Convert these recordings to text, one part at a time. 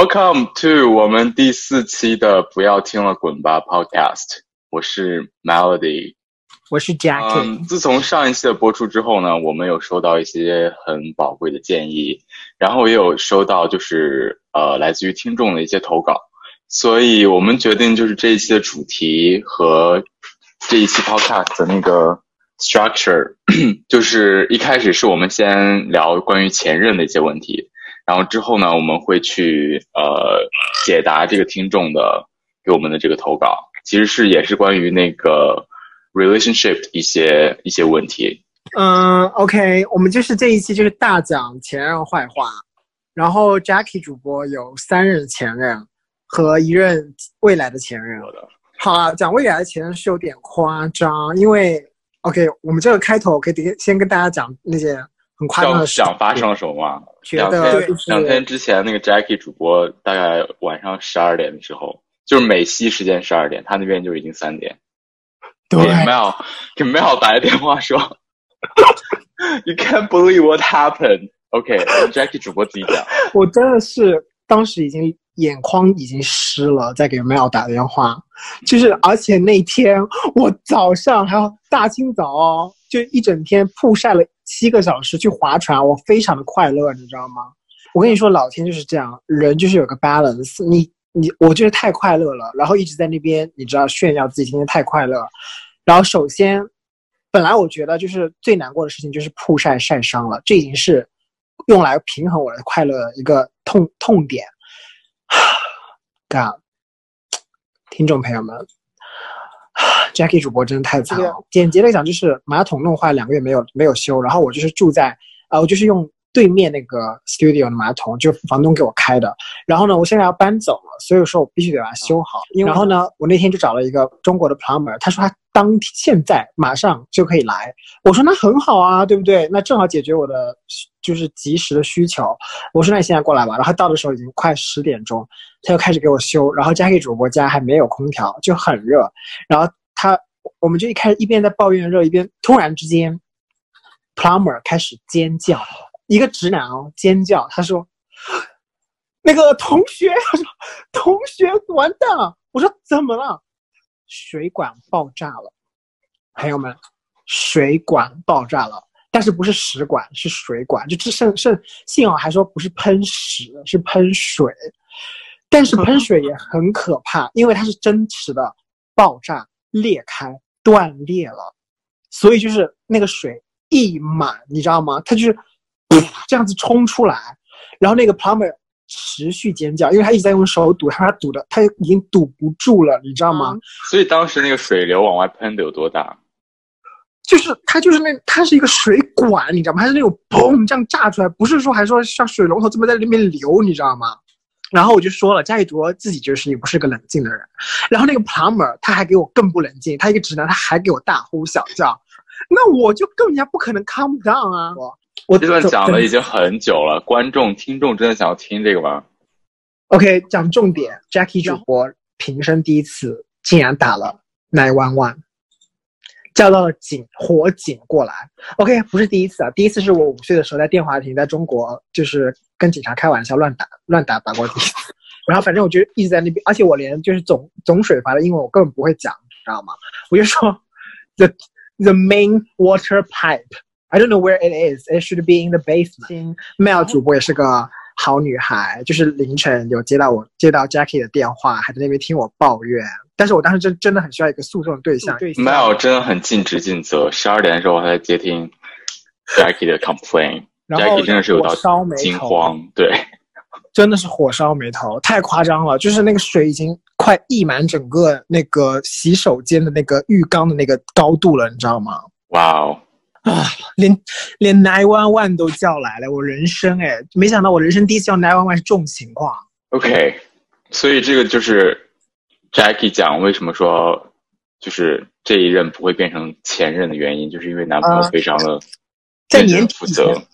Welcome to 我们第四期的不要听了滚吧 Podcast，我是 Melody。我是 Jackie。嗯，自从上一期的播出之后呢，我们有收到一些很宝贵的建议，然后也有收到就是呃来自于听众的一些投稿，所以我们决定就是这一期的主题和这一期 Podcast 的那个 structure，就是一开始是我们先聊关于前任的一些问题，然后之后呢，我们会去呃解答这个听众的给我们的这个投稿，其实是也是关于那个。relationship 一些一些问题。嗯，OK，我们就是这一期就是大讲前任坏话，然后 Jackie 主播有三任前任和一任未来的前任。好啊，讲未来的前任是有点夸张，因为 OK，我们这个开头可以先跟大家讲那些很夸张的事。想发生了什么吗？两天两天之前，那个 Jackie 主播大概晚上十二点的时候，就是美西时间十二点，他那边就已经三点。给 Mel 给 Mel 打个电话说，You can't believe what happened. OK，Jackie 主播自己讲，我真的是当时已经眼眶已经湿了，在给 Mel 打电话，就是而且那天我早上还要大清早哦，就一整天曝晒了七个小时去划船，我非常的快乐，你知道吗？我跟你说，老天就是这样，人就是有个 balance，你。你我就是太快乐了，然后一直在那边，你知道炫耀自己今天太快乐。然后首先，本来我觉得就是最难过的事情就是曝晒晒伤了，这已经是用来平衡我的快乐的一个痛痛点。God，听众朋友们，Jackie 主播真的太惨了。简洁的讲就是马桶弄坏两个月没有没有修，然后我就是住在啊，我就是用。对面那个 studio 的马桶就房东给我开的，然后呢，我现在要搬走了，所以说我必须得把它修好。然后呢，我那天就找了一个中国的 plumber，他说他当现在马上就可以来。我说那很好啊，对不对？那正好解决我的就是及时的需求。我说那你现在过来吧。然后到的时候已经快十点钟，他就开始给我修。然后家给主播家还没有空调，就很热。然后他我们就一开始一边在抱怨热，一边突然之间 plumber 开始尖叫。一个直男哦，尖叫，他说：“那个同学，他 说同学完蛋了。”我说：“怎么了？”水管爆炸了，朋友们，水管爆炸了，但是不是屎管，是水管，就只剩剩幸好还说不是喷屎，是喷水，但是喷水也很可怕，因为它是真实的爆炸裂开断裂了，所以就是那个水溢满，你知道吗？它就是。这样子冲出来，然后那个 plumber 持续尖叫，因为他一直在用手堵，他堵的他已经堵不住了，你知道吗？所以当时那个水流往外喷的有多大？就是它就是那它是一个水管，你知道吗？它是那种砰这样炸出来，不是说还说像水龙头这么在那边流，你知道吗？然后我就说了，嘉义卓自己就是也不是个冷静的人，然后那个 plumber 他还给我更不冷静，他一个直男他还给我大呼小叫，那我就更加不可能 calm down 啊！我这段讲了已经很久了，观众、听众真的想要听这个吗？OK，讲重点。Jackie 主播平生第一次竟然打了 nine one one，叫到了警火警过来。OK，不是第一次啊，第一次是我五岁的时候在电话亭，在中国就是跟警察开玩笑乱打乱打打过第一次。然后反正我就一直在那边，而且我连就是总总水阀的英文我根本不会讲，你知道吗？我就说 the the main water pipe。I don't know where it is. It should be in the basement. Mel 主播也是个好女孩，就是凌晨有接到我接到 Jackie 的电话，还在那边听我抱怨。但是我当时真真的很需要一个诉讼的对象。Mel 真的很尽职尽责。十二点的时候我还在接听 Jackie 的 complaint。Jackie 真的是有到惊慌，对，真的是火烧眉头，太夸张了。就是那个水已经快溢满整个那个洗手间的那个浴缸的那个高度了，你知道吗？哇哦！啊，连连 nine one one 都叫来了，我人生哎，没想到我人生第一次叫 nine one one 是这种情况。OK，所以这个就是 Jackie 讲为什么说就是这一任不会变成前任的原因，就是因为男朋友非常的在年底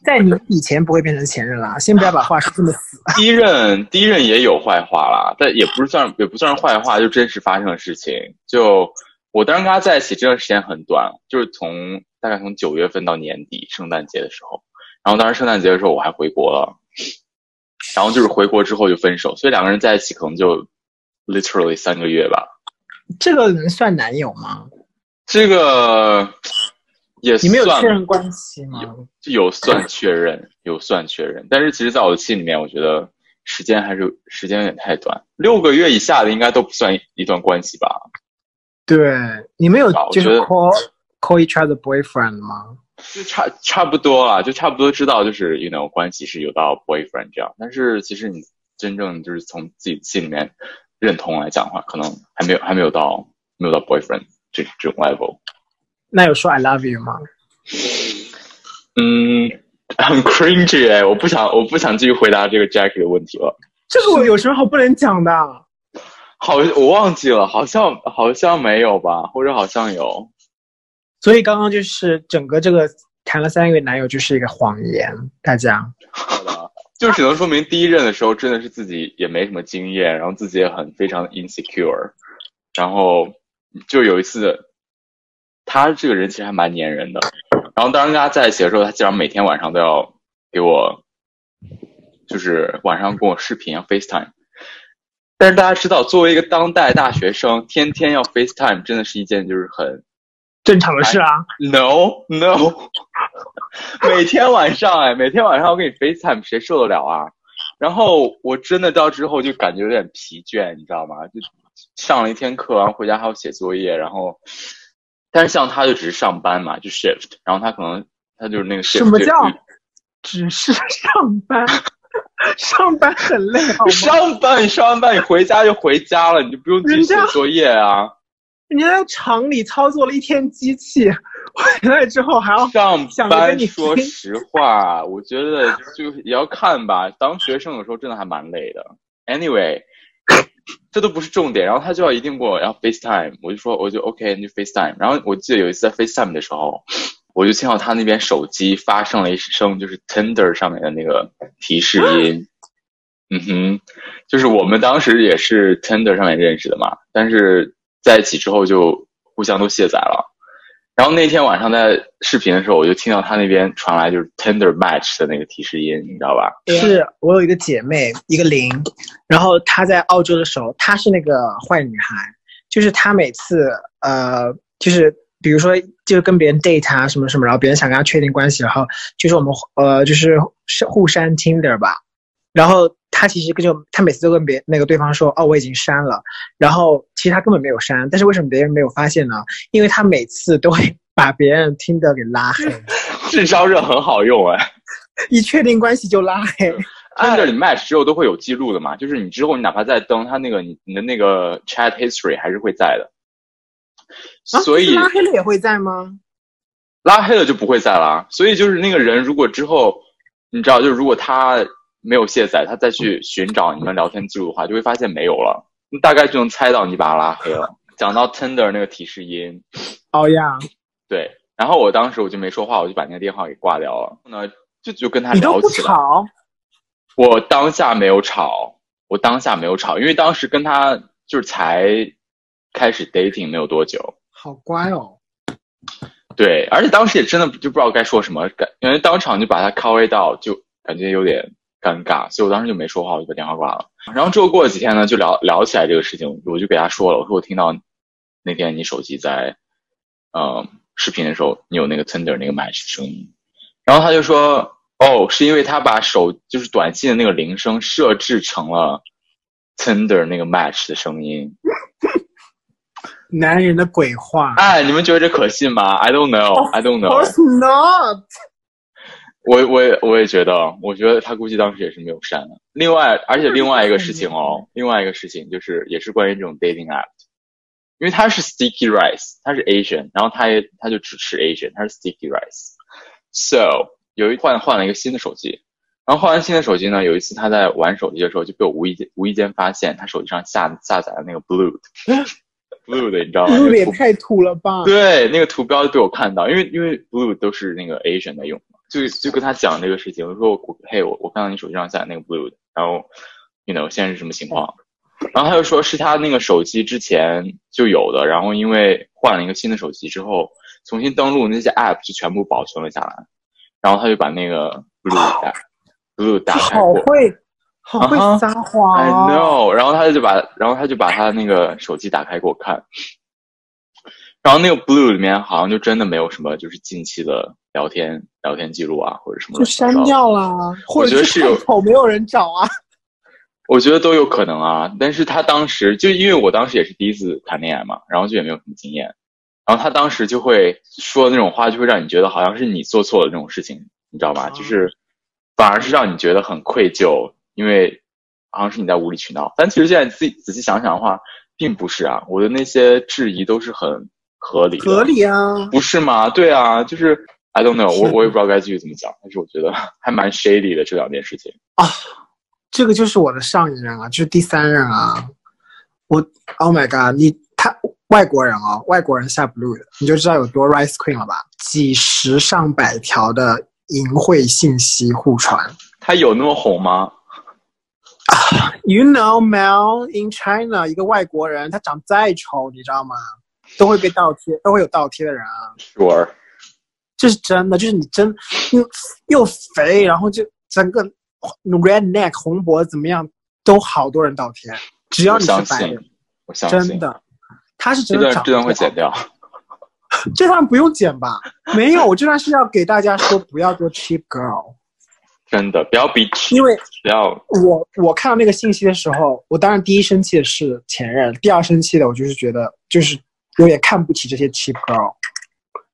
在你以前不会变成前任啦，先不要把话说这么死。第一任第一任也有坏话啦，但也不是算也不算是坏话，就真实发生的事情。就我当时跟他在一起这段时间很短，就是从。大概从九月份到年底，圣诞节的时候，然后当时圣诞节的时候我还回国了，然后就是回国之后就分手，所以两个人在一起可能就 literally 三个月吧。这个能算男友吗？这个也你们有算确认关系吗？就有算确认，有算确认，但是其实在我的心里面，我觉得时间还是时间有点太短，六个月以下的应该都不算一段关系吧。对，你们有就是啊我觉得 call call each other boyfriend 吗？就差差不多啊，就差不多知道就是 you know 关系是有到 boyfriend 这样，但是其实你真正就是从自己心里面认同来讲的话，可能还没有还没有到没有到 boyfriend 这这种 level。那有说 I love you 吗？嗯，很 cringe 哎，我不想我不想继续回答这个 Jackie 的问题了。这个我有什么好不能讲的？好，我忘记了，好像好像没有吧，或者好像有。所以刚刚就是整个这个谈了三个月男友就是一个谎言，大家。好的，就只能说明第一任的时候真的是自己也没什么经验，然后自己也很非常的 insecure，然后就有一次，他这个人其实还蛮粘人的，然后当时跟他在一起的时候，他基本上每天晚上都要给我，就是晚上跟我视频要 FaceTime。但是大家知道，作为一个当代大学生，天天要 FaceTime 真的是一件就是很正常的事啊，No No，每天晚上哎，每天晚上我跟你 FaceTime，谁受得了啊？然后我真的到之后就感觉有点疲倦，你知道吗？就上了一天课，然后回家还要写作业，然后，但是像他就只是上班嘛，就 shift，然后他可能他就是那个 shift 什么叫只是上班？上班很累好吗？上班？你上完班你回家就回家了，你就不用继续写作业啊。人家在厂里操作了一天机器，回来之后还要上班你说实话，我觉得就也要看吧。当学生有时候真的还蛮累的。Anyway，这都不是重点。然后他就要一定过我要 FaceTime，我就说我就 OK，你就 FaceTime。然后我记得有一次在 FaceTime 的时候，我就听到他那边手机发生了一声就是 Tinder 上面的那个提示音。嗯哼，就是我们当时也是 Tinder 上面认识的嘛，但是在一起之后就互相都卸载了。然后那天晚上在视频的时候，我就听到他那边传来就是 Tinder match 的那个提示音，你知道吧？是我有一个姐妹，一个零，然后她在澳洲的时候，她是那个坏女孩，就是她每次呃，就是比如说就是跟别人 date 啊什么什么，然后别人想跟她确定关系，然后就是我们呃就是互删 Tinder 吧，然后她其实就他每次都跟别那个对方说哦我已经删了，然后其实他根本没有删，但是为什么别人没有发现呢？因为他每次都会把别人 Tinder 给拉黑，这招热很好用哎。一确定关系就拉黑。Tinder 你 match 之后都会有记录的嘛，就是你之后你哪怕再登他那个你你的那个 chat history 还是会在的。啊所以拉黑了也会在吗？拉黑了就不会在啦。所以就是那个人如果之后你知道，就是如果他没有卸载，他再去寻找你们聊天记录的话，就会发现没有了。你大概就能猜到你把他拉黑了。讲到 Tinder 那个提示音，哦呀，对，然后我当时我就没说话，我就把那个电话给挂掉了。那，就就跟他聊起来。吵，我当下没有吵，我当下没有吵，因为当时跟他就是才开始 dating 没有多久。好乖哦。对，而且当时也真的就不知道该说什么，感感觉当场就把他 call 位到，就感觉有点尴尬，所以我当时就没说话，我就把电话挂了。然后之后过了几天呢，就聊聊起来这个事情，我就给他说了，我说我听到那天你手机在，呃，视频的时候你有那个 Tinder 那个 match 的声音，然后他就说，哦，是因为他把手就是短信的那个铃声设置成了 Tinder 那个 match 的声音。男人的鬼话。哎，你们觉得这可信吗？I don't know, I don't know。Of course not。我我也我也觉得，我觉得他估计当时也是没有删的。另外，而且另外一个事情哦，另外一个事情就是也是关于这种 dating app，因为他是 sticky rice，他是 Asian，然后他也他就只吃 Asian，他是 sticky rice。So 有一换换了一个新的手机，然后换完新的手机呢，有一次他在玩手机的时候就被我无意间无意间发现他手机上下下载了那个 blue blue 的，你知道吗？那路个图也太土了吧！对，那个图标就被我看到，因为因为 Blue 都是那个 Asian 在用嘛，就就跟他讲这个事情，我说我嘿，我我看到你手机上下载那个 Blue 的，然后，you know 现在是什么情况？然后他就说是他那个手机之前就有的，然后因为换了一个新的手机之后，重新登录那些 app 就全部保存了下来，然后他就把那个 Blue 打 Blue 打开好过，会，好会撒谎、I know，然后他就把，然后他就把他那个手机打开给我看，然后那个 Blue 里面好像就真的没有什么，就是近期的聊天聊天记录啊，或者什么就删掉了，或者是有口没有人找啊。我觉得都有可能啊，但是他当时就因为我当时也是第一次谈恋爱嘛，然后就也没有什么经验，然后他当时就会说那种话，就会让你觉得好像是你做错了这种事情，你知道吗？就是反而是让你觉得很愧疚，因为好像是你在无理取闹。但其实现在自己仔细想想的话，并不是啊，我的那些质疑都是很合理的，合理啊，不是吗？对啊，就是 I don't know，我我也不知道该继续怎么讲，但是我觉得还蛮 shady 的这两件事情。啊，这个就是我的上一任啊，就是第三任啊。我 Oh my God，你他外国人哦，外国人下 blue 的，你就知道有多 rice queen 了吧？几十上百条的淫秽信息互传。他有那么红吗？You know Mel in China，一个外国人，他长再丑，你知道吗？都会被倒贴，都会有倒贴的人啊。Sure，这是真的，就是你真又又肥，然后就整个 red neck 红脖子怎么样，都好多人倒贴。只要你是白人，，我相信。真的，他是真的长段这段会剪掉。这段不用剪吧？没有，我这段是要给大家说不要做 cheap girl，真的不要比，因为不要我我看到那个信息的时候，我当然第一生气的是前任，第二生气的我就是觉得就是有点看不起这些 cheap girl。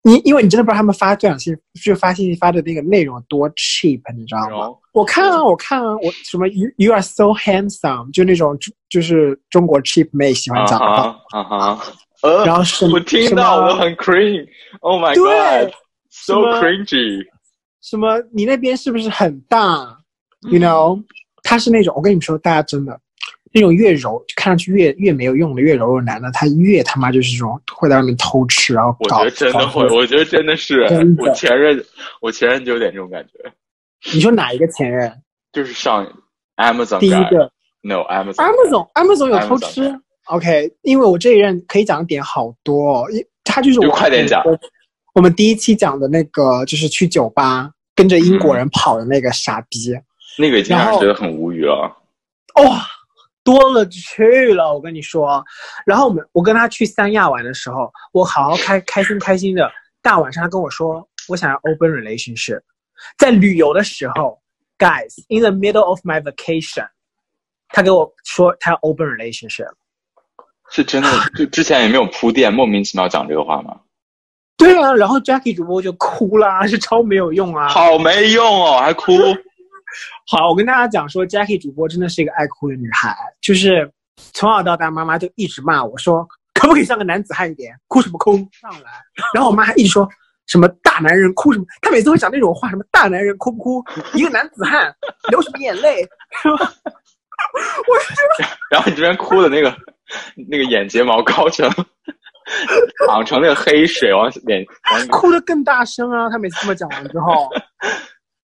你因为你真的不知道他们发短信，就发信息发的那个内容有多 cheap，你知道吗？我看啊，我看啊，我什么 you you are so handsome，就那种就就是中国 cheap 妹喜欢啊讲的话，哈啊哈，呃，然后是我听到什么我很 cringe，Oh my god，so cringy。什么你那边是不是很大？You know，他是那种我跟你们说，大家真的那种越柔，看上去越越没有用的越柔弱男的，他越他妈就是这种会在外面偷吃，然后搞我觉得真的会，我觉得真的是，的。我前任，我前任就有点这种感觉，你说哪一个前任？就是上 Amazon 第一个。no Amazon Amazon Amazon 有偷 Amazon 吃？OK，因为我这一任可以讲的点好多、哦，因他就是我就快点讲。我我们第一期讲的那个，就是去酒吧跟着英国人跑的那个傻逼，那个已经让人觉得很无语了。哇、多了去了，我跟你说。然后我们我跟他去三亚玩的时候，我好好开开心开心的，大晚上他跟我说我想要 open relationship，在旅游的时候，guys in the middle of my vacation，他给我说他要 open relationship。是真的，就之前也没有铺垫，莫名其妙讲这个话吗？对啊，然后 Jackie 主播就哭啦，是超没有用啊。好没用哦，还哭。好，我跟大家讲说，Jackie 主播真的是一个爱哭的女孩，就是从小到大，妈妈就一直骂我说，可不可以像个男子汉一点，哭什么哭？上来。然后我妈还一直说什么大男人哭什么，她每次会讲那种话，什么大男人哭不哭，一个男子汉流什么眼泪，我 然后你这边哭的那个那个眼睫毛高成淌成那个黑水往脸往哭的更大声啊！她每次这么讲完之后，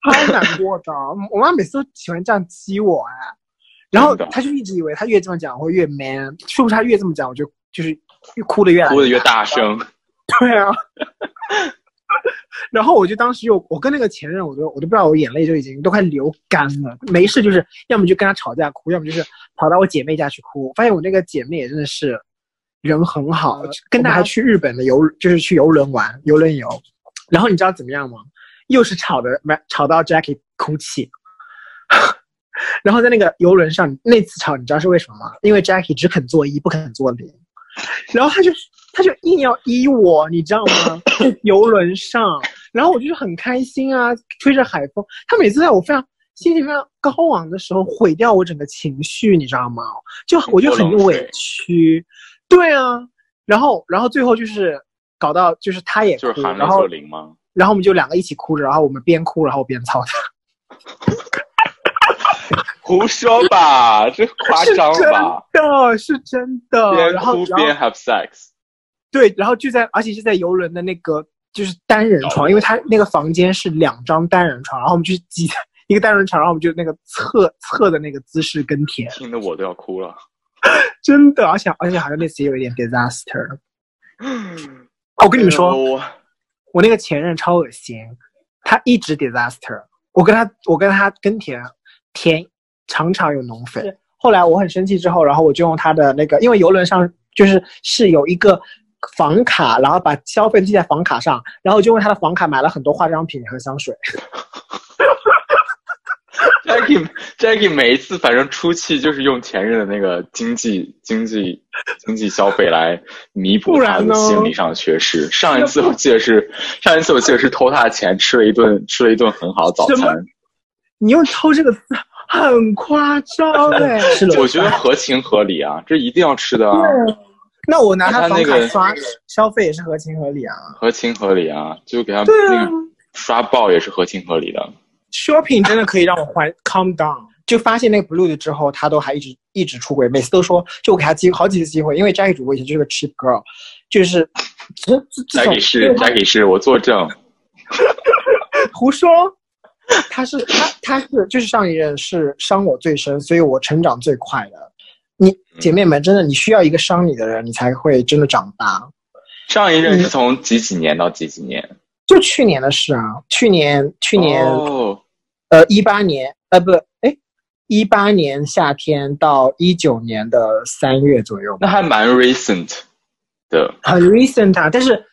超难过的。我妈每次都喜欢这样激我哎，然后她就一直以为她越这么讲会越 man，是不是她越这么讲，我就就是越哭的越哭的越大声。对啊，然后我就当时就我跟那个前任，我都我都不知道我眼泪就已经都快流干了。没事就是要么就跟他吵架哭，要么就是跑到我姐妹家去哭。我发现我那个姐妹也真的是人很好，跟她还去日本的游就是去游轮玩游轮游。然后你知道怎么样吗？又是吵的，没吵到 Jackie 哭泣。然后在那个游轮上，那次吵你知道是为什么吗？因为 Jackie 只肯做一，不肯做零。然后他就他就硬要依我，你知道吗？在 游轮上，然后我就是很开心啊，吹着海风。他每次在我非常心情非常高昂的时候，毁掉我整个情绪，你知道吗？就我就很委屈，对啊。然后然后最后就是搞到就是他也哭就是，含泪然后做零吗？然后我们就两个一起哭着，然后我们边哭然后边操他。胡说吧，这夸张是真吧？的，是真的。边哭边 have sex，对，然后就在，而且是在游轮的那个就是单人床，因为他那个房间是两张单人床，然后我们就挤在一个单人床，然后我们就那个侧侧的那个姿势跟舔，听得我都要哭了。真的，而且而且好像那次也有一点 disaster。我跟你们说，我那个前任超恶心，他一直 disaster。我跟他，我跟他跟田田常常有浓粉。后来我很生气之后，然后我就用他的那个，因为游轮上就是是有一个房卡，然后把消费记在房卡上，然后就用他的房卡买了很多化妆品和香水。Jackie Jackie 每一次反正出气就是用前任的那个经济经济经济消费来弥补他的心理上的缺失。上一次我记得是 上一次我记得是偷他的钱吃了一顿吃了一顿很好的早餐。你用“偷”这个词很夸张 哎，是的我觉得合情合理啊，这一定要吃的啊，那我拿他那个卡刷消费也是合情合理啊。合情合理啊，就给他那个刷爆也是合情合理的。Shopping 真的可以让我缓 calm down。就发现那个 blue 之后，他都还一直一直出轨，每次都说就我给他机好几次机会，因为 Jackie 主播以前就是个 cheap girl，就是 Jackie 是 Jackie 是我作证，胡说。他是他他是就是上一任是伤我最深，所以我成长最快的。你姐妹们，真的你需要一个伤你的人，你才会真的长大。上一任嗯是从几几年到几几年？就去年的事啊，去年去年、哦，呃一八年呃不哎一八年夏天到一九年的三月左右，那还蛮 recent 的。很 recent 啊。但是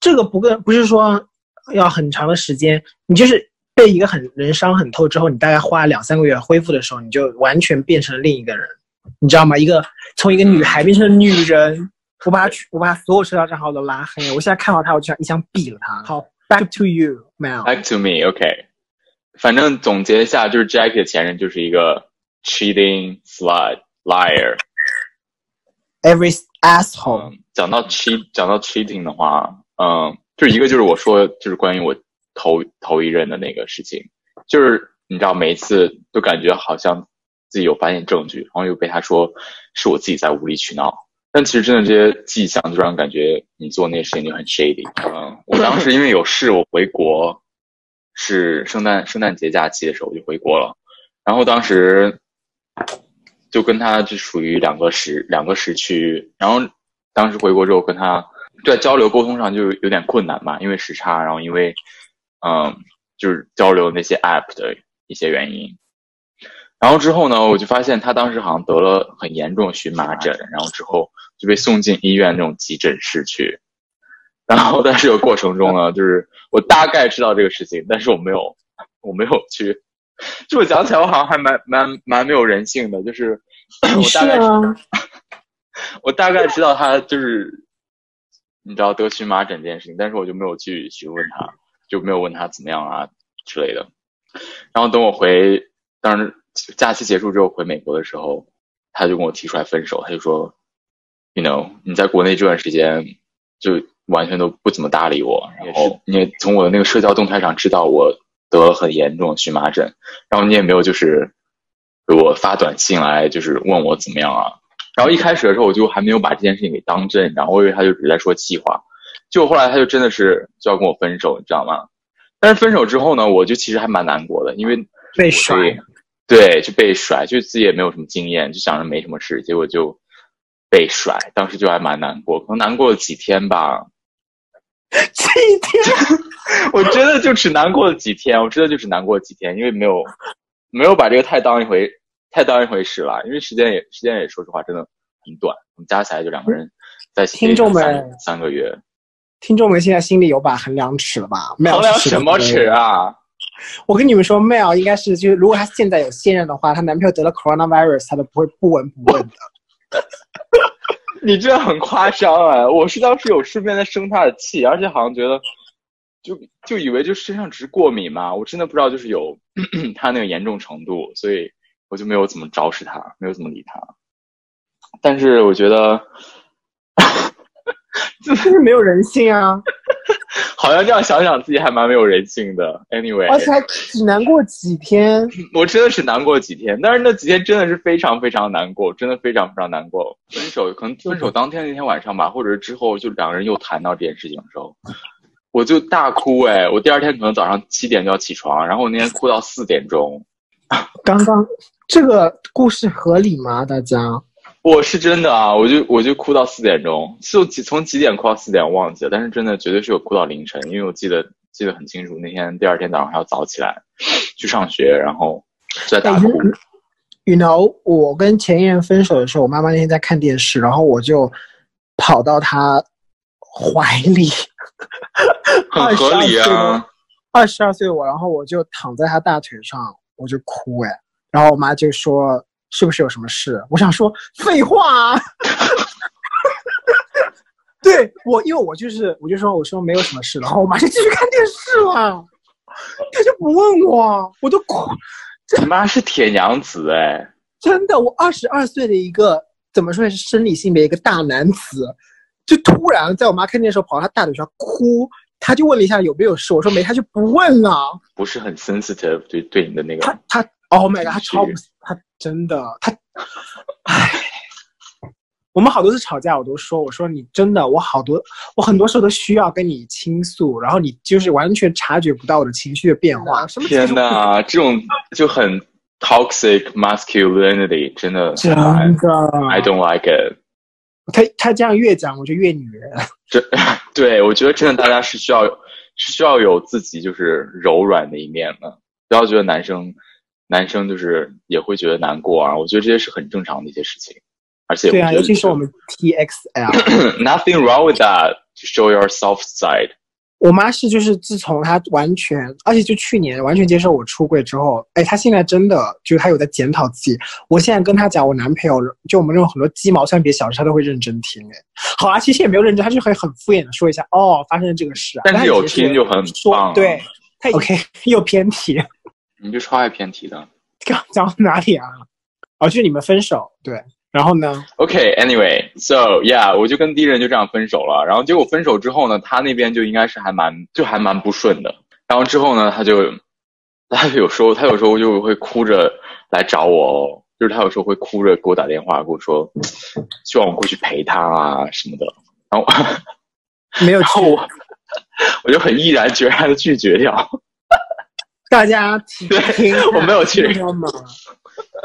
这个不跟不是说要很长的时间，你就是被一个很人伤很透之后，你大概花两三个月恢复的时候，你就完全变成了另一个人，你知道吗？一个从一个女孩变成了女人。我把他我把他所有社交账号都拉黑，我现在看到他，我就想一枪毙了他。好，back to you, Mel。Back to me, OK。反正总结一下，就是 Jackie 的前任就是一个 cheating slut liar。Every asshole，、嗯，讲到 cheat，讲到 cheating 的话，嗯，就是一个就是我说就是关于我头头一任的那个事情，就是你知道每一次都感觉好像自己有发现证据，然后又被他说是我自己在无理取闹，但其实真的这些迹象就让人感觉你做那些事情就很 shady。嗯，我当时因为有事，我回国是圣诞圣诞节假期的时候我就回国了，然后当时就跟他就属于两个时两个时区，然后当时回国之后跟他在交流沟通上就有点困难嘛，因为时差，然后因为嗯就是交流那些 app 的一些原因，然后之后呢，我就发现他当时好像得了很严重的荨麻疹，然后之后就被送进医院那种急诊室去，然后在这个过程中呢，就是我大概知道这个事情，但是我没有我没有去。就我讲起来，我好像还蛮蛮蛮没有人性的，就是我大概啊，我大概知道他就是，你知道得荨麻疹这件事情，但是我就没有去询问他，就没有问他怎么样啊之类的。然后等我回，当时假期结束之后回美国的时候，他就跟我提出来分手，他就说，you know，你在国内这段时间就完全都不怎么搭理我，然后你也从我的那个社交动态上知道我得了很严重的荨麻疹，然后你也没有就是给我发短信来就是问我怎么样啊。然后一开始的时候我就还没有把这件事情给当真，然后我以为他就只是在说气话，结果后来他就真的是就要跟我分手，你知道吗？但是分手之后呢，我就其实还蛮难过的，因为被甩我对，就被甩，就自己也没有什么经验，就想着没什么事，结果就被甩，当时就还蛮难过，可能难过了几天吧。这一天我真的就只难过了几天，我真的就只难过了几天，因为没有没有把这个太当一回太当一回事了，因为时间也时间也说实话真的很短，我们加起来就两个人在一起听众们三三个月，听众们现在心里有把衡量尺了吧衡量什么尺？啊？我跟你们说，Mel 应该是就是，如果她现在有现任的话，她男朋友得了 coronavirus，她都不会不闻不问的。你这很夸张哎！我是当时有顺便在生她的气，而且好像觉得就就以为就身上只是过敏嘛，我真的不知道就是有 他那个严重程度，所以我就没有怎么招视他，没有怎么理他。但是我觉得 真是没有人性啊！好像这样想想自己还蛮没有人性的。Anyway，而且还只难过几天。我真的是难过几天，但是那几天真的是非常非常难过，真的非常非常难过。分手可能分手当天那天晚上吧，或者是之后就两个人又谈到这件事情的时候，我就大哭哎！我第二天可能早上七点就要起床，然后我那天哭到四点钟。刚刚这个故事合理吗？大家？我是真的啊，我就我就哭到四点钟，就几从几点哭到四点我忘记了，但是真的绝对是有哭到凌晨，因为我记得记得很清楚，那天第二天早上还要早起来去上学，然后就在大哭。，you know，我跟前一任分手的时候，我妈妈那天在看电视，然后我就跑到她怀里，很合理啊。二十二岁我，然后我就躺在她大腿上，我就哭哎，然后我妈就说是不是有什么事？我想说废话。啊。对我，因为我就是我就说我说没有什么事，然后我妈就继续看电视了，他就不问我，我都哭。你妈是铁娘子哎，真的，我二十二岁的一个怎么说也是生理性别一个大男子，就突然在我妈看电视时候跑到她大腿上哭，她就问了一下有没有事，我说没，她就不问了。不是很 sensitive 对对你的那个，她她，Oh my god，她超不，她真的，他，唉。我们好多次吵架，我都说，我说你真的，我好多，我很多时候都需要跟你倾诉，然后你就是完全察觉不到我的情绪的变化。天哪，这种就很 toxic masculinity，真的真的，I don't like it。他他这样越讲，我就越女人。这，对我觉得真的，大家是需要是需要有自己就是柔软的一面的，不要觉得男生男生就是也会觉得难过啊。我觉得这些是很正常的一些事情。而且对啊，尤其是我们 T X L，Nothing wrong with that to show your soft side。我妈是就是自从她完全，而且就去年完全接受我出柜之后，哎，她现在真的就是她有在检讨自己。我现在跟她讲我男朋友，就我们这种很多鸡毛蒜皮小事，她都会认真听。哎，好啊，其实也没有认真，她就会很敷衍的说一下，哦，发生了这个事啊。但是有听就很棒。对，她 OK 又偏题。你就超爱偏题的。刚讲到哪里啊？哦，就是你们分手，对。然后呢？OK，Anyway，So yeah，我就跟第一任就这样分手了。然后结果分手之后呢，他那边就应该是还蛮就还蛮不顺的。然后之后呢，他就他有时候他有时候就会哭着来找我，就是他有时候会哭着给我打电话，跟我说希望我过去陪他啊什么的。然后 没有去，我就很毅然决然的拒绝掉。大家听，我没有去，听众们，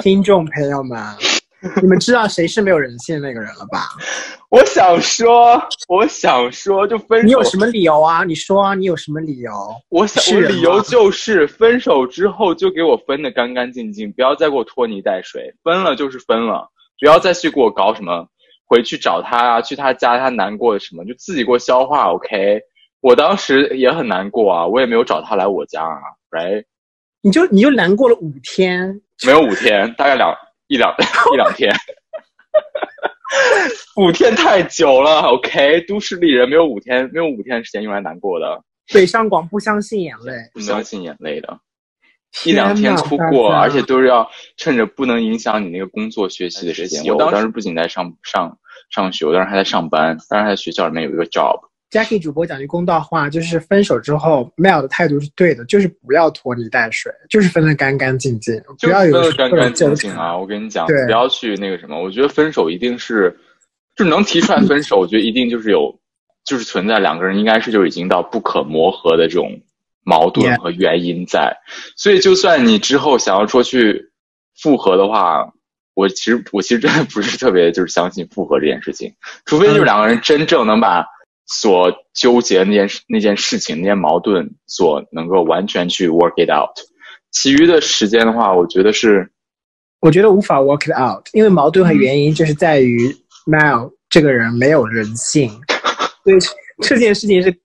听众朋友们。你们知道谁是没有人性的那个人了吧？我想说，我想说，就分手。你有什么理由啊？你说啊，你有什么理由？我想，我理由就是分手之后就给我分的干干净净，不要再给我拖泥带水。分了就是分了，不要再去给我搞什么，回去找他啊，去他家他难过的什么，就自己给我消化。OK，我当时也很难过啊，我也没有找他来我家啊，Right？你就你就难过了五天？没有五天，大概两。一两一两天，五天太久了。OK，都市丽人没有五天，没有五天时间用来难过的。北上广不相信眼泪，不相信眼泪的，一两天哭过，而且都是要趁着不能影响你那个工作学习的时间。我当时不仅在上上上学，我当时还在上班，当时还在学校里面有一个 job。Jackie 主播讲句公道话，就是分手之后，Mel 的态度是对的，就是不要拖泥带水，就是分得干干净净，不要有干干净净啊！我跟你讲，不要去那个什么。我觉得分手一定是，就能提出来分手，我觉得一定就是有，就是存在两个人应该是就已经到不可磨合的这种矛盾和原因在。所以，就算你之后想要说去复合的话，我其实我其实真的不是特别就是相信复合这件事情，除非就是两个人真正能把。所纠结那件事、那件事情、那些矛盾，所能够完全去 work it out。其余的时间的话，我觉得是，我觉得无法 work it out，因为矛盾和原因就是在于 Mel 这个人没有人性。所以，这件事情是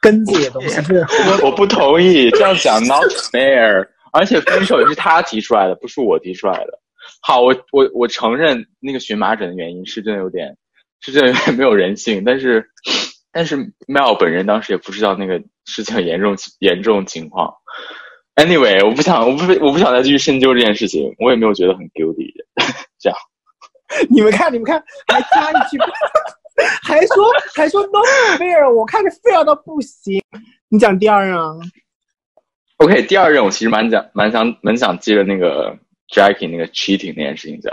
根子的东西。是 我不同意这样讲，not fair。而且分手也是他提出来的，不是我提出来的。好，我我我承认那个荨麻疹的原因是真的有点，是真的有点没有人性，但是。但是 Mel 本人当时也不知道那个事情严重严重情况。Anyway，我不想，我不，我不想再继续深究这件事情。我也没有觉得很 guilty。这样，你们看，你们看，还加一句，还说还说 no fair，我看着 fair 到不行。你讲第二任啊？OK，第二任我其实蛮想蛮想蛮想接着那个 Jackie 那个 cheating 那件事情讲。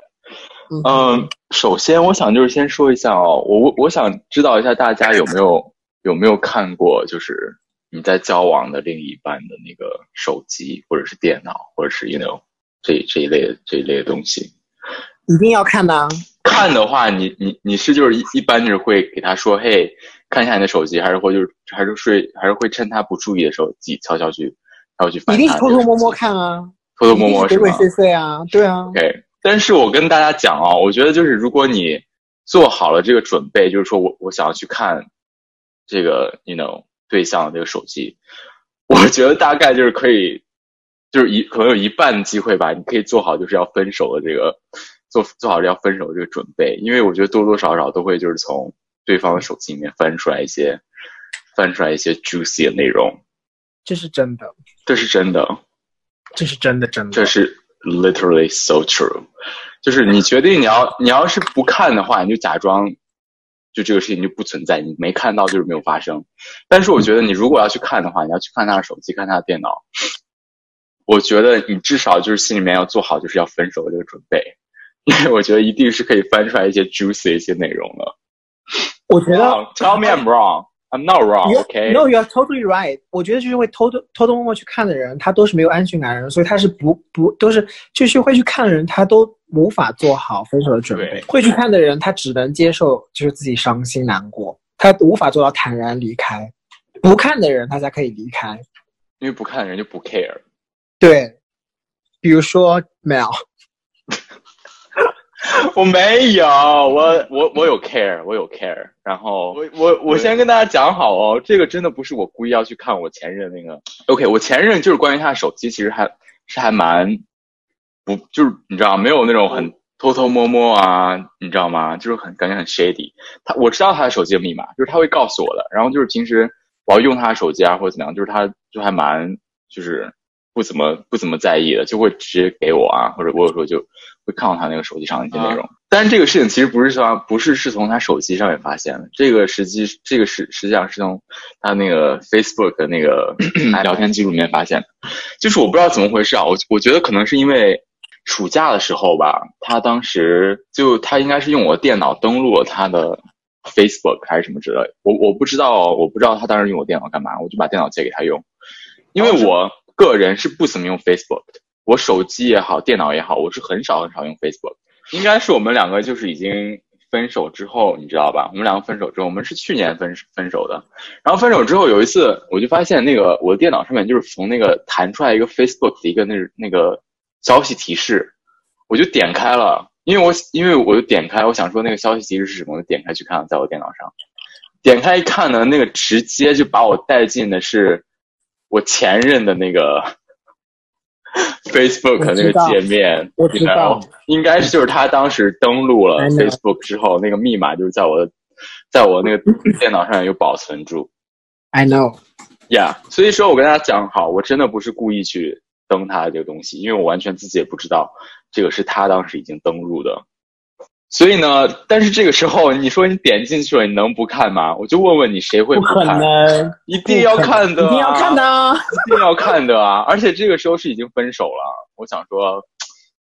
嗯，首先我想就是先说一下哦，我我想知道一下大家有没有有没有看过，就是你在交往的另一半的那个手机或者是电脑或者是 you know 这这一类的这一类的东西，一定要看的。看的话，你你你是就是一一般就是会给他说，嘿，看一下你的手机，还是会就是还是睡，还是会趁他不注意的时候，自己悄悄去，然后去翻。一定是偷偷摸摸看啊，偷偷摸摸是鬼鬼祟祟啊，对啊。OK。但是我跟大家讲啊，我觉得就是如果你做好了这个准备，就是说我我想要去看这个，you know 对象的这个手机，我觉得大概就是可以，就是一可能有一半机会吧，你可以做好就是要分手的这个做做好要分手的这个准备，因为我觉得多多少少都会就是从对方的手机里面翻出来一些翻出来一些 juicy 的内容，这是真的，这是真的，这是真的，真的，这是。Literally so true，就是你决定你要你要是不看的话，你就假装就这个事情就不存在，你没看到就是没有发生。但是我觉得你如果要去看的话，你要去看他的手机，看他的电脑。我觉得你至少就是心里面要做好就是要分手的这个准备，因为我觉得一定是可以翻出来一些 juicy 一些内容的。我觉得，Tell me I'm wrong。I'm not wrong, OK? No, you're totally right. 我觉得就是会偷偷偷偷摸摸去看的人，他都是没有安全感的人，所以他是不不都是就是会去看的人，他都无法做好分手的准备。会去看的人，他只能接受就是自己伤心难过，他无法做到坦然离开。不看的人，他才可以离开，因为不看的人就不 care。对，比如说 Mel。我没有，我我我有 care，我有 care。然后我我我先跟大家讲好哦，这个真的不是我故意要去看我前任那个。OK，我前任就是关于他的手机，其实还是还蛮不就是你知道没有那种很偷偷摸摸啊，你知道吗？就是很感觉很 shady。他我知道他的手机的密码，就是他会告诉我的。然后就是平时我要用他的手机啊或者怎么样，就是他就还蛮就是。不怎么不怎么在意的，就会直接给我啊，或者我有时候就会看到他那个手机上的一些内容。但是这个事情其实不是说不是是从他手机上面发现的，这个实际这个实实际上是从他那个 Facebook 的那个 聊天记录里面发现的。就是我不知道怎么回事啊，我我觉得可能是因为暑假的时候吧，他当时就他应该是用我电脑登录了他的 Facebook 还是什么之类，我我不知道我不知道他当时用我电脑干嘛，我就把电脑借给他用，因为我。个人是不怎么用 Facebook 的，我手机也好，电脑也好，我是很少很少用 Facebook。应该是我们两个就是已经分手之后，你知道吧？我们两个分手之后，我们是去年分分手的。然后分手之后有一次，我就发现那个我的电脑上面就是从那个弹出来一个 Facebook 的一个那那个消息提示，我就点开了，因为我因为我就点开，我想说那个消息提示是什么，我就点开去看，在我电脑上，点开一看呢，那个直接就把我带进的是。我前任的那个 Facebook 那个界面，我知道，应该是就是他当时登录了 Facebook 之后，那个密码就是在我的，在我那个 电脑上有保存住。I know，Yeah，所以说我跟大家讲好，我真的不是故意去登他的这个东西，因为我完全自己也不知道这个是他当时已经登录的。所以呢，但是这个时候你说你点进去了，你能不看吗？我就问问你，谁会不看？一定要看的，一定要看的，一定要看的啊！而且这个时候是已经分手了，我想说，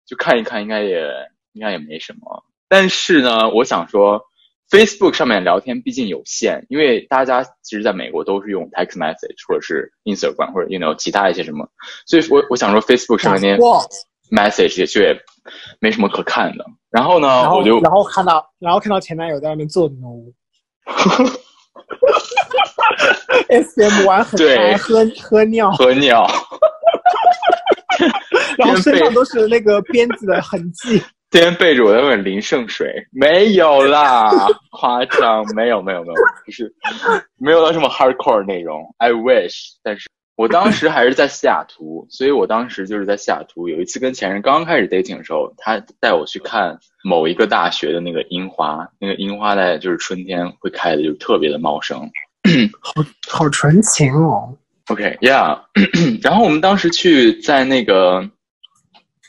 就看一看，应该也应该也没什么。但是呢，我想说，Facebook 上面聊天毕竟有限，因为大家其实在美国都是用 text message 或者是 Instagram 或者 you know 其他一些什么，所以我我想说 Facebook 上面那 message 也就也没什么可看的。然后呢，我就然后看到，然后看到前男友在外面做奴，S M 玩很嗨，喝喝尿，喝尿，然后身上都是那个鞭子的痕迹。今天背着我在问林圣水，没有啦，夸张，没有没有没有，就是没有到这么 hardcore 内容，I wish，但是。我当时还是在西雅图，所以我当时就是在西雅图。有一次跟前任刚开始 dating 的时候，他带我去看某一个大学的那个樱花，那个樱花在就是春天会开的，就特别的茂盛，好好纯情哦。OK，Yeah。然后我们当时去在那个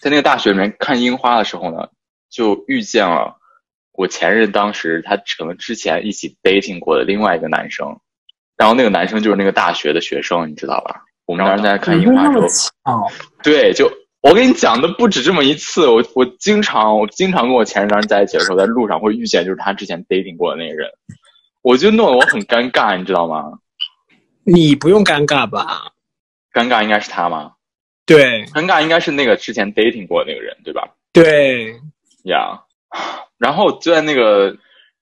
在那个大学里面看樱花的时候呢，就遇见了我前任当时他可能之前一起 dating 过的另外一个男生。然后那个男生就是那个大学的学生，你知道吧？我们当时在看樱花的时候，对，就我跟你讲的不止这么一次。我我经常我经常跟我前任当时在一起的时候，在路上会遇见就是他之前 dating 过的那个人，我就弄得我很尴尬，你知道吗？你不用尴尬吧？尴尬应该是他吗？对，尴尬应该是那个之前 dating 过的那个人，对吧？对，呀，然后就在那个，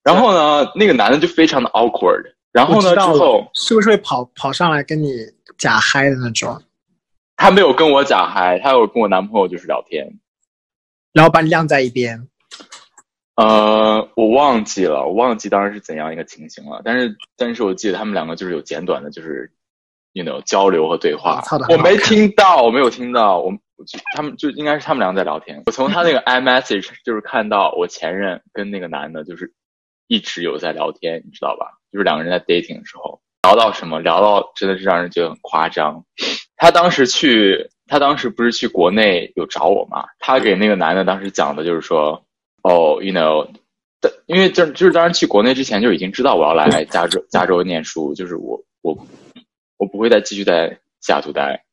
然后呢，那个男的就非常的 awkward。然后呢？之后是不是会跑跑上来跟你假嗨的那种？他没有跟我假嗨，他有跟我男朋友就是聊天。然后把你晾在一边。呃，我忘记了，我忘记当时是怎样一个情形了。但是，但是我记得他们两个就是有简短的，就是，you know 交流和对话。我没听到，我没有听到，我他们就应该是他们两个在聊天。我从他那个 iMessage 就是看到我前任跟那个男的，就是一直有在聊天，你知道吧？就是两个人在 dating 的时候聊到什么，聊到真的是让人觉得很夸张。他当时去，他当时不是去国内有找我嘛？他给那个男的当时讲的就是说。哦，you know，因为就是就是当时去国内之前就已经知道我要来 加州加州念书，就是我我我不会再继续在西雅图待。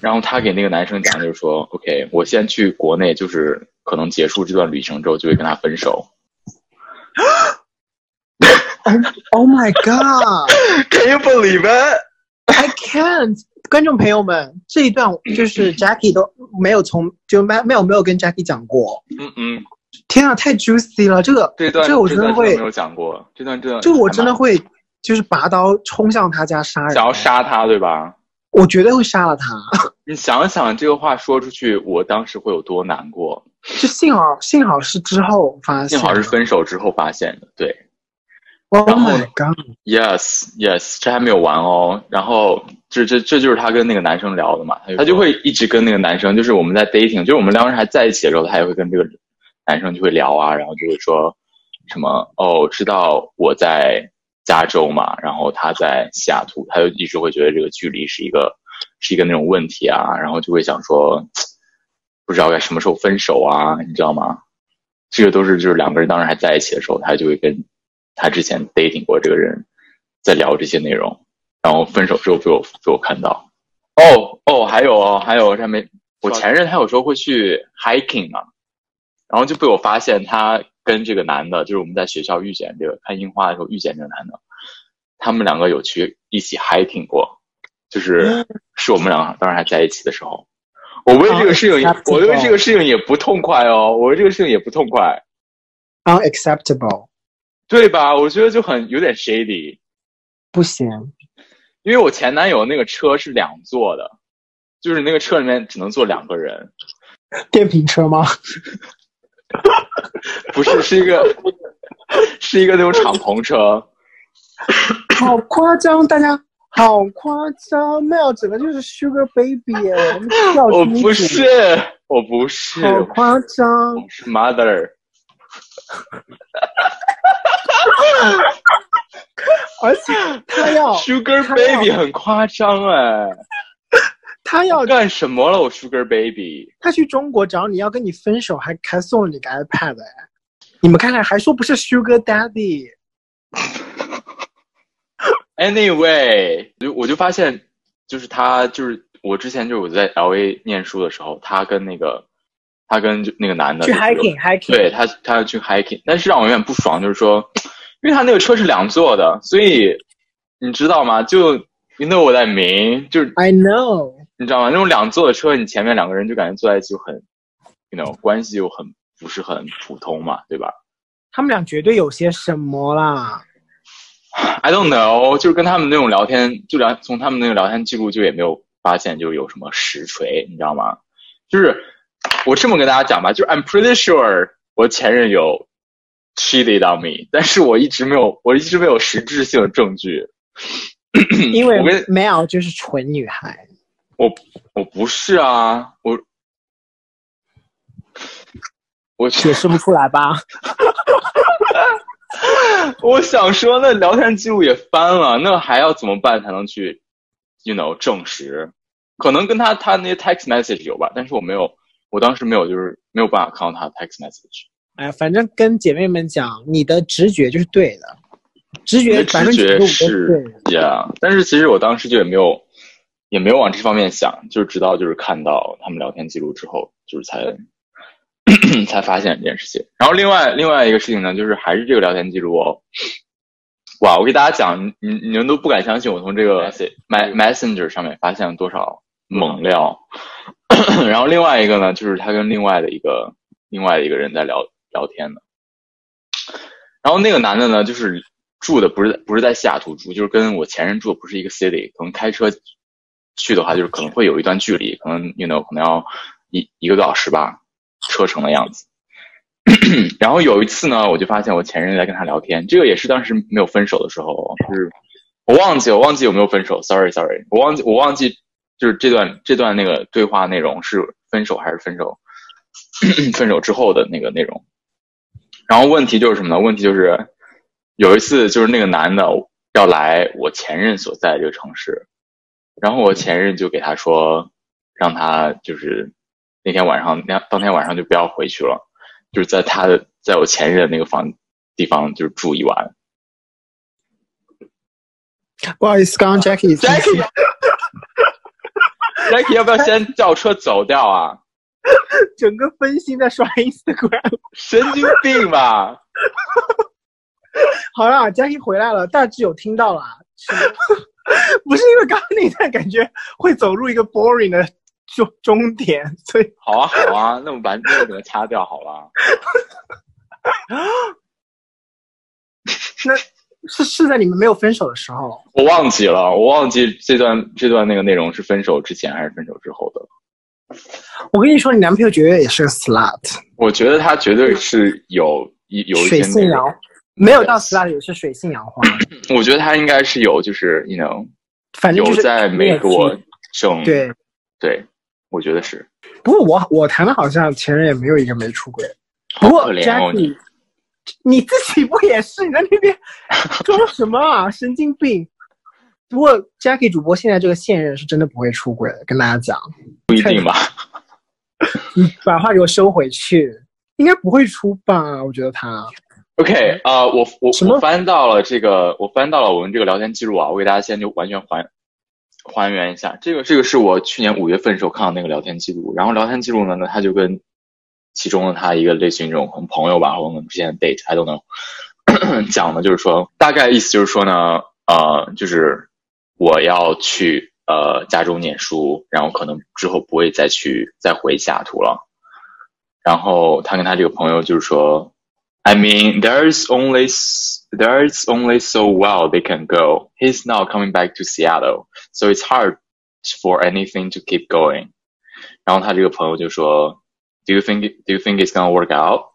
然后他给那个男生讲，就是说，OK，我先去国内，就是可能结束这段旅程之后就会跟他分手。Oh my God！Can you believe it？I can't。观众朋友们，这一段就是 Jackie 都没有从就没没有没有跟 Jackie 讲过。嗯嗯，天啊，太 juicy 了！这个这段这我真的会没有讲过。这段这段就我真的会就是拔刀冲向他家杀人，想要杀他对吧？我绝对会杀了他。你想想这个话说出去，我当时会有多难过？就幸好幸好是之后发现，幸好是分手之后发现的，对。Oh my god！Yes Yes，这还没有完哦。然后这这这就是他跟那个男生聊的嘛，他就会一直跟那个男生，就是我们在 dating，就是我们两个人还在一起的时候，他也会跟这个男生就会聊啊，然后就会说什么哦，知道我在加州嘛，然后他在西雅图，他就一直会觉得这个距离是一个是一个那种问题啊，然后就会想说不知道该什么时候分手啊，你知道吗？这个都是就是两个人当时还在一起的时候，他就会跟。他之前 dating 过这个人，在聊这些内容，然后分手之后被我被我看到。哦哦，还有哦，还有上面我前任他有时候会去 hiking 嘛，然后就被我发现他跟这个男的，就是我们在学校遇见这个看樱花的时候遇见这个男的，他们两个有去一起 hiking 过，就是是我们两个当时还在一起的时候。我为这个事情，我为这个事情也不痛快哦，我为这个事情也不痛快。Unacceptable。对吧？我觉得就很有点 shady，不行，因为我前男友那个车是两座的，就是那个车里面只能坐两个人。电瓶车吗？不是，是一个，是一个那种敞篷车。好夸张，大家好夸张，那要整个就是 Sugar Baby 耶！我不是，我不是，好夸张，是 Mother。而且他要 Sugar Baby 很夸张哎，他要干什么了？我 Sugar Baby，他去中国找你要跟你分手，还还送了你个 iPad 哎，你们看看还说不是 Sugar Daddy。Anyway，就我就发现，就是他就是我之前就是我在 LA 念书的时候，他跟那个。他跟就那个男的去 hiking，hiking，对他，他要去 hiking，但是让我有点不爽，就是说，因为他那个车是两座的，所以你知道吗？就 you know what I mean，就是 I know，你知道吗？那种两座的车，你前面两个人就感觉坐在一起就很，you know，关系又很不是很普通嘛，对吧？他们俩绝对有些什么啦？I don't know，就是跟他们那种聊天，就聊从他们那个聊天记录就也没有发现就有什么实锤，你知道吗？就是。我这么跟大家讲吧，就是 I'm pretty sure 我前任有 cheated on me，但是我一直没有，我一直没有实质性的证据。因为 Mel 就是纯女孩。我我不是啊，我我解释不出来吧？我想说，那聊天记录也翻了，那还要怎么办才能去，you know 证实？可能跟他他那些 text message 有吧，但是我没有。我当时没有，就是没有办法看到他的 text message。哎，反正跟姐妹们讲，你的直觉就是对的，直觉直觉是，yeah。但是其实我当时就也没有，也没有往这方面想，就是直到就是看到他们聊天记录之后，就是才 才发现这件事情。然后另外另外一个事情呢，就是还是这个聊天记录哦。哇，我给大家讲，你你们都不敢相信，我从这个 messenger 上面发现了多少猛料。然后另外一个呢，就是他跟另外的一个另外的一个人在聊聊天呢。然后那个男的呢，就是住的不是不是在西雅图住，就是跟我前任住的不是一个 city，可能开车去的话，就是可能会有一段距离，可能 you know 可能要一一个多小时吧。车程的样子。然后有一次呢，我就发现我前任在跟他聊天，这个也是当时没有分手的时候，就是我忘记我忘记有没有分手，sorry sorry，我忘记我忘记就是这段这段那个对话内容是分手还是分手 分手之后的那个内容。然后问题就是什么呢？问题就是有一次就是那个男的要来我前任所在这个城市，然后我前任就给他说，让他就是那天晚上那当天晚上就不要回去了。就是在他的，在我前任那个房地方，就是住一晚。不好意思，刚刚 Jackie，Jackie，Jackie 要不要先叫车走掉啊？整个分心在刷 Instagram，神经病吧？好了，Jackie 回来了，大致有听到了。不是因为刚刚那段感觉会走入一个 boring 的。终终点，所以好啊好啊，那我把那个给它掐掉好了。那是是在你们没有分手的时候？我忘记了，我忘记这段这段那个内容是分手之前还是分手之后的。我跟你说，你男朋友绝对也是个 slut。我觉得他绝对是有一有一水性杨，没有到 slut 也是水性杨花。我觉得他应该是有，就是你能，反正有在没给我整对对。我觉得是，不过我我谈的好像前任也没有一个没出轨。不过 Jackie，你自己不也是？你在那边 装什么啊？神经病！不过 Jackie 主播现在这个现任是真的不会出轨，跟大家讲。不一定吧？你把话给我收回去，应该不会出吧？我觉得他。OK 啊，我我我翻到了这个，我翻到了我们这个聊天记录啊，我给大家先就完全还。还原一下，这个这个是我去年五月份时候看到那个聊天记录，然后聊天记录呢，那他就跟其中的他一个类似于这种朋友吧，或者之前 date，I don't know，讲的就是说，大概意思就是说呢，呃，就是我要去呃加州念书，然后可能之后不会再去再回西雅图了，然后他跟他这个朋友就是说。I mean, there's only there's only so well they can go. He's now coming back to Seattle, so it's hard for anything to keep going. 然后他这个朋友就说，Do you think Do you think it's gonna work out？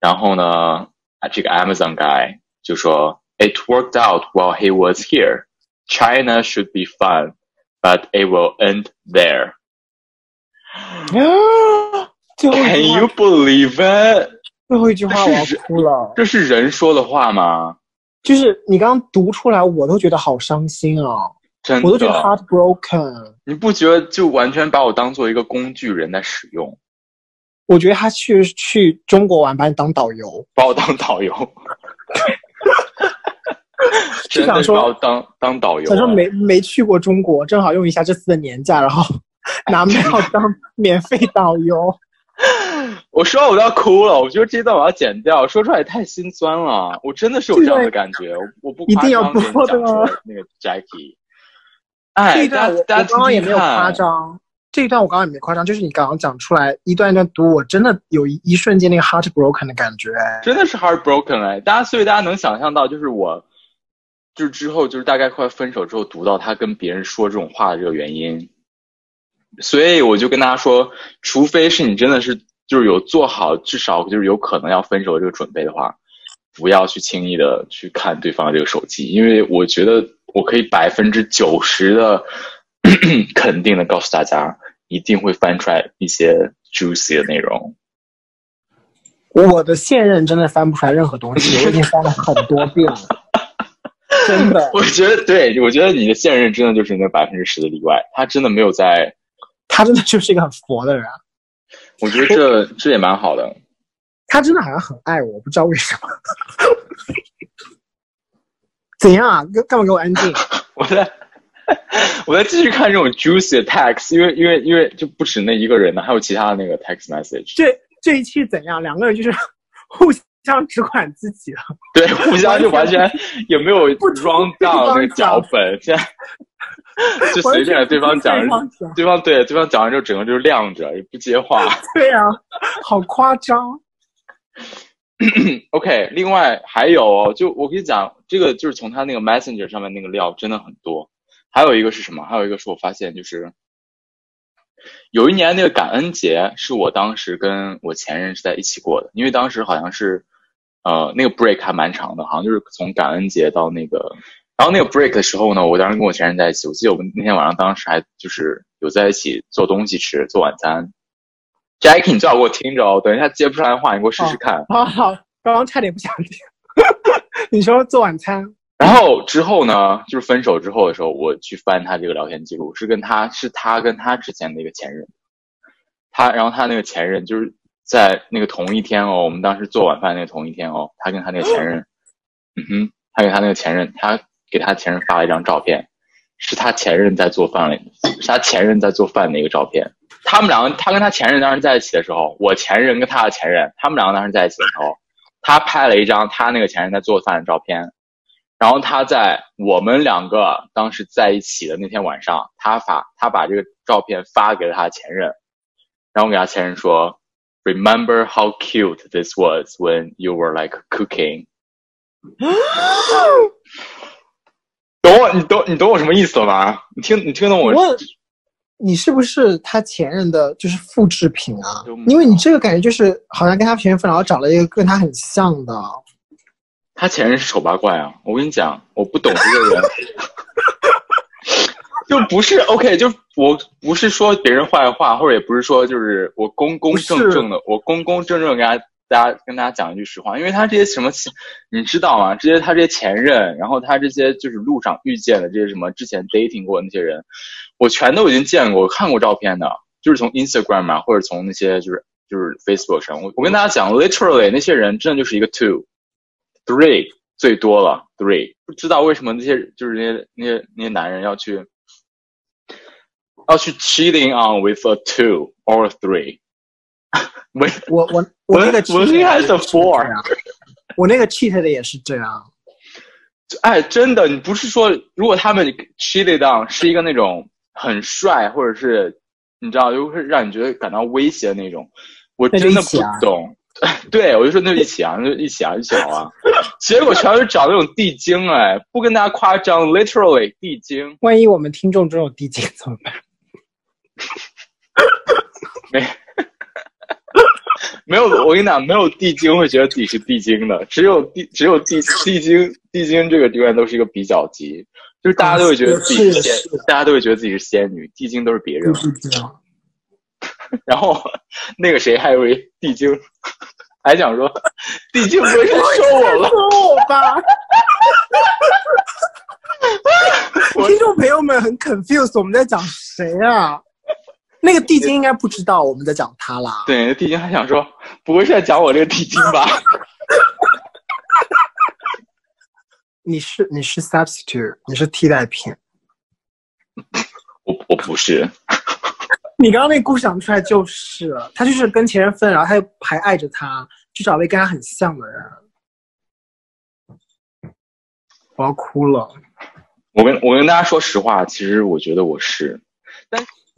然后呢，这个 Amazon guy 就说，It worked out while he was here. China should be fun, but it will end there. Can you believe it? 最后一句话我要哭了，这是人说的话吗？就是你刚刚读出来，我都觉得好伤心啊！真的，我都觉得 heartbroken。你不觉得就完全把我当做一个工具人在使用？我觉得他去去中国玩，把你当导游，把我当导游，就想说当当导游。想说没没去过中国，正好用一下这次的年假，然后拿 票当免费导游。我说我都要哭了，我觉得这段我要剪掉，说出来也太心酸了。我真的是有这样的感觉，我不一定要播的那个 Jackie，哎，这一段我刚刚也没有夸张，这一段我刚刚也没夸张，就是你刚刚讲出来一段一段读，我真的有一一瞬间那个 heartbroken 的感觉，真的是 heartbroken 哎，大家所以大家能想象到，就是我，就是之后就是大概快分手之后读到他跟别人说这种话的这个原因。所以我就跟大家说，除非是你真的是就是有做好至少就是有可能要分手的这个准备的话，不要去轻易的去看对方的这个手机，因为我觉得我可以百分之九十的 肯定的告诉大家，一定会翻出来一些 juicy 的内容。我的现任真的翻不出来任何东西，我已经翻了很多遍了，真的。我觉得对，我觉得你的现任真的就是那百分之十的例外，他真的没有在。他真的就是一个很佛的人，我觉得这这也蛮好的。他真的好像很爱我，不知道为什么。怎样啊？干干嘛给我安静？我在我在继续看这种 juicy text，因为因为因为就不止那一个人呢，还有其他的那个 text message。这这一期怎样？两个人就是互相只管自己了。对，互相就完全也没有 run down 那个脚本，现在。就随便对方讲，对方对对方讲完之后，整个就是亮着，也不接话。对呀，好夸张。OK，另外还有，就我跟你讲，这个就是从他那个 Messenger 上面那个料真的很多。还有一个是什么？还有一个是我发现就是，有一年那个感恩节是我当时跟我前任是在一起过的，因为当时好像是，呃，那个 break 还蛮长的，好像就是从感恩节到那个，然后那个 break 的时候呢，我当时跟我前任在一起，我记得我们那天晚上当时还就是有在一起做东西吃，做晚餐。Jackie，你最好给我听着哦，等一下接不上来话，你给我试试看。好好，刚刚差点不想听。你说做晚餐，然后之后呢，就是分手之后的时候，我去翻他这个聊天记录，是跟他是他跟他之前的一个前任，他然后他那个前任就是在那个同一天哦，我们当时做晚饭那个同一天哦，他跟他那个前任，嗯哼，他跟他那个前任，他给他前任发了一张照片，是他前任在做饭了，是他前任在做饭的一个照片。他们两个，他跟他前任当时在一起的时候，我前任跟他的前任，他们两个当时在一起的时候，他拍了一张他那个前任在做饭的照片，然后他在我们两个当时在一起的那天晚上，他发他把这个照片发给了他的前任，然后给他前任说，Remember how cute this was when you were like cooking。懂我，你懂你懂我什么意思了吧？你听你听懂我？你是不是他前任的，就是复制品啊？因为你这个感觉就是好像跟他前任分，然后找了一个跟他很像的。他前任是丑八怪啊！我跟你讲，我不懂这个人，就不是 OK，就我不是说别人坏话，或者也不是说就是我公公正正的，我公公正正跟大家大家跟大家讲一句实话，因为他这些什么，你知道吗？这些他这些前任，然后他这些就是路上遇见的这些什么之前 dating 过的那些人。我全都已经见过，看过照片的，就是从 Instagram 啊，或者从那些就是就是 Facebook 上。我我跟大家讲，literally 那些人真的就是一个 two，three 最多了 three。不知道为什么那些就是那些那些那些男人要去要去 cheating on with a two or three。我我我我那个我应该是 four，我那个 cheat 的也是这样。哎，真的，你不是说如果他们 cheated on 是一个那种。很帅，或者是你知道，就是让你觉得感到威胁的那种。我真的不懂，对我就说那就一起啊，那就一起啊，一起好啊。结果全是找那种地精，哎，不跟大家夸张，literally 地精。万一我们听众中有地精怎么办？没，没有。我跟你讲，没有地精会觉得自己是地精的，只有地，只有地地精，地精这个永远都是一个比较级。就是大家都会觉得自己是仙，大家都会觉得自己是仙女，地精都是别人。然后那个谁还以为地精，还想说地精不会是说我了？说我吧。听众朋友们很 confused，我们在讲谁啊？那个地精应该不知道我们在讲他啦。对，地精还想说，不会是在讲我这个地精吧？你是你是 substitute，你是替代品。我我不是。你刚刚那故事讲出来就是，他就是跟前任分，然后他又还爱着他，去找了一个跟他很像的人。我要哭了。我跟我跟大家说实话，其实我觉得我是，但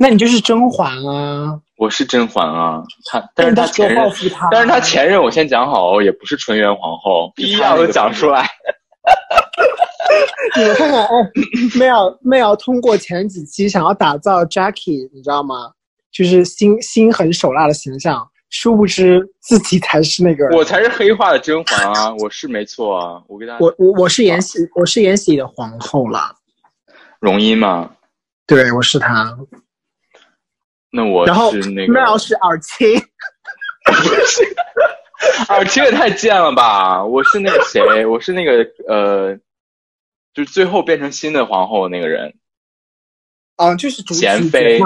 那你就是甄嬛啊。我是甄嬛啊，他但是他前任，但是他前任，我先讲好哦，也不是纯元皇后，一样都讲出来。你们看看，哎，Mel Mel 通过前几期想要打造 Jackie，你知道吗？就是心心狠手辣的形象，殊不知自己才是那个，我才是黑化的甄嬛啊！我是没错啊，我给大家，我我我是延禧，我是延禧的皇后啦。容音吗？对，我是她。那我是那个 Mel 是尔清。啊，这也太贱了吧！我是那个谁，我是那个呃，就是最后变成新的皇后那个人。啊，就是贤妃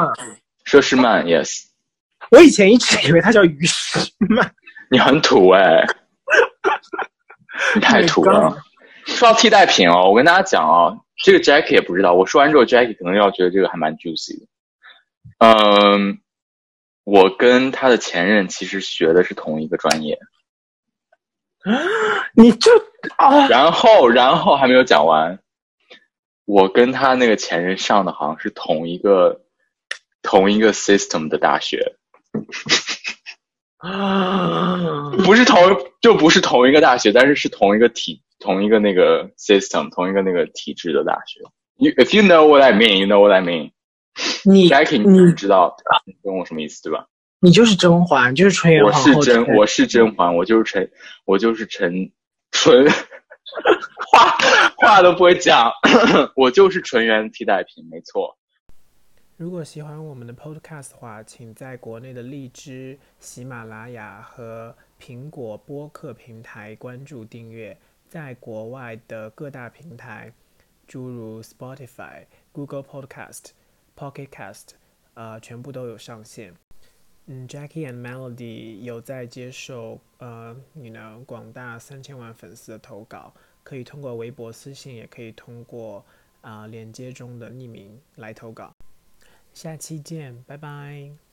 佘诗曼，yes。我以前一直以为她叫于诗曼。你很土哎！你太土了。说到替代品哦，我跟大家讲哦，这个 Jackie 也不知道。我说完之后，Jackie 可能要觉得这个还蛮 juicy 的。嗯。我跟他的前任其实学的是同一个专业，你就啊，然后然后还没有讲完，我跟他那个前任上的好像是同一个同一个 system 的大学，啊，不是同就不是同一个大学，但是是同一个体同一个那个 system 同一个那个体制的大学。You if you know what I mean, you know what I mean. 你你知道你问我什么意思对吧？你就是甄嬛，就是纯元我皇后。是甄，我是甄嬛，我就是陈，我就是陈纯，话话都不会讲，我就是纯元替代品，没错。如果喜欢我们的 Podcast 的话，请在国内的荔枝、喜马拉雅和苹果播客平台关注订阅，在国外的各大平台，诸如 Spotify、Google Podcast、Pocket Cast，呃，全部都有上线。嗯，Jackie and Melody 有在接受呃你呢广大三千万粉丝的投稿，可以通过微博私信，也可以通过啊、链接中的匿名来投稿。下期见，拜拜。